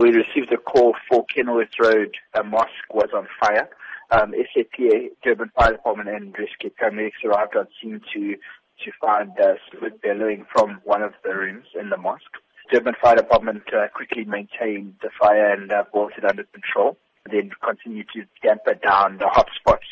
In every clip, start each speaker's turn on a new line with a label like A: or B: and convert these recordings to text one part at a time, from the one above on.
A: We received a call for Kenilworth Road, a mosque was on fire. Um, SAPS, Durban Fire Department and rescue paramedics arrived on scene to, to find uh, smoke billowing from one of the rooms in the mosque. Durban Fire Department uh, quickly maintained the fire and uh, brought it under control, then continued to damper down the hot spots.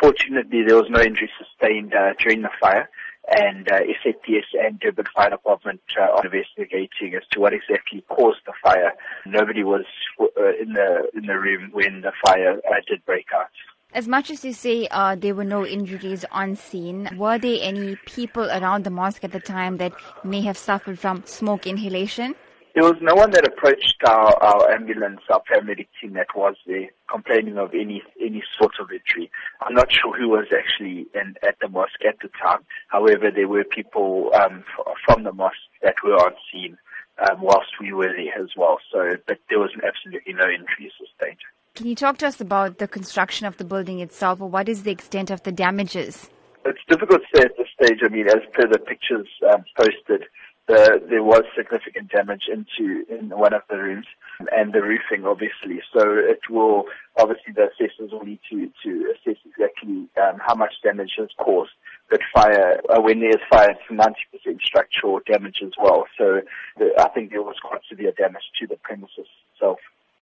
A: Fortunately, there was no injury sustained uh, during the fire and uh, SAPS and Durban Fire Department uh, are investigating as to what exactly caused the fire. Nobody was uh, in the in the room when the fire uh, did break out.
B: As much as you say uh, there were no injuries on scene, were there any people around the mosque at the time that may have suffered from smoke inhalation?
A: There was no one that approached our, our ambulance, our paramedic team that was there complaining of any any sort of injury. I'm not sure who was actually in, at the mosque at the time. However, there were people um, f- from the mosque that were on scene um, whilst we were there as well. So, but there was absolutely no injuries sustained.
B: Can you talk to us about the construction of the building itself, or what is the extent of the damages?
A: It's difficult to say at this stage. I mean, as per the pictures um, posted, the, there was significant damage into in one of the rooms and the roofing, obviously. So it will obviously the assessors will need to to assess exactly um, how much damage has caused. But fire, uh, when there's fire, it's 90% structural damage as well. So I think there was quite severe damage to the premises itself.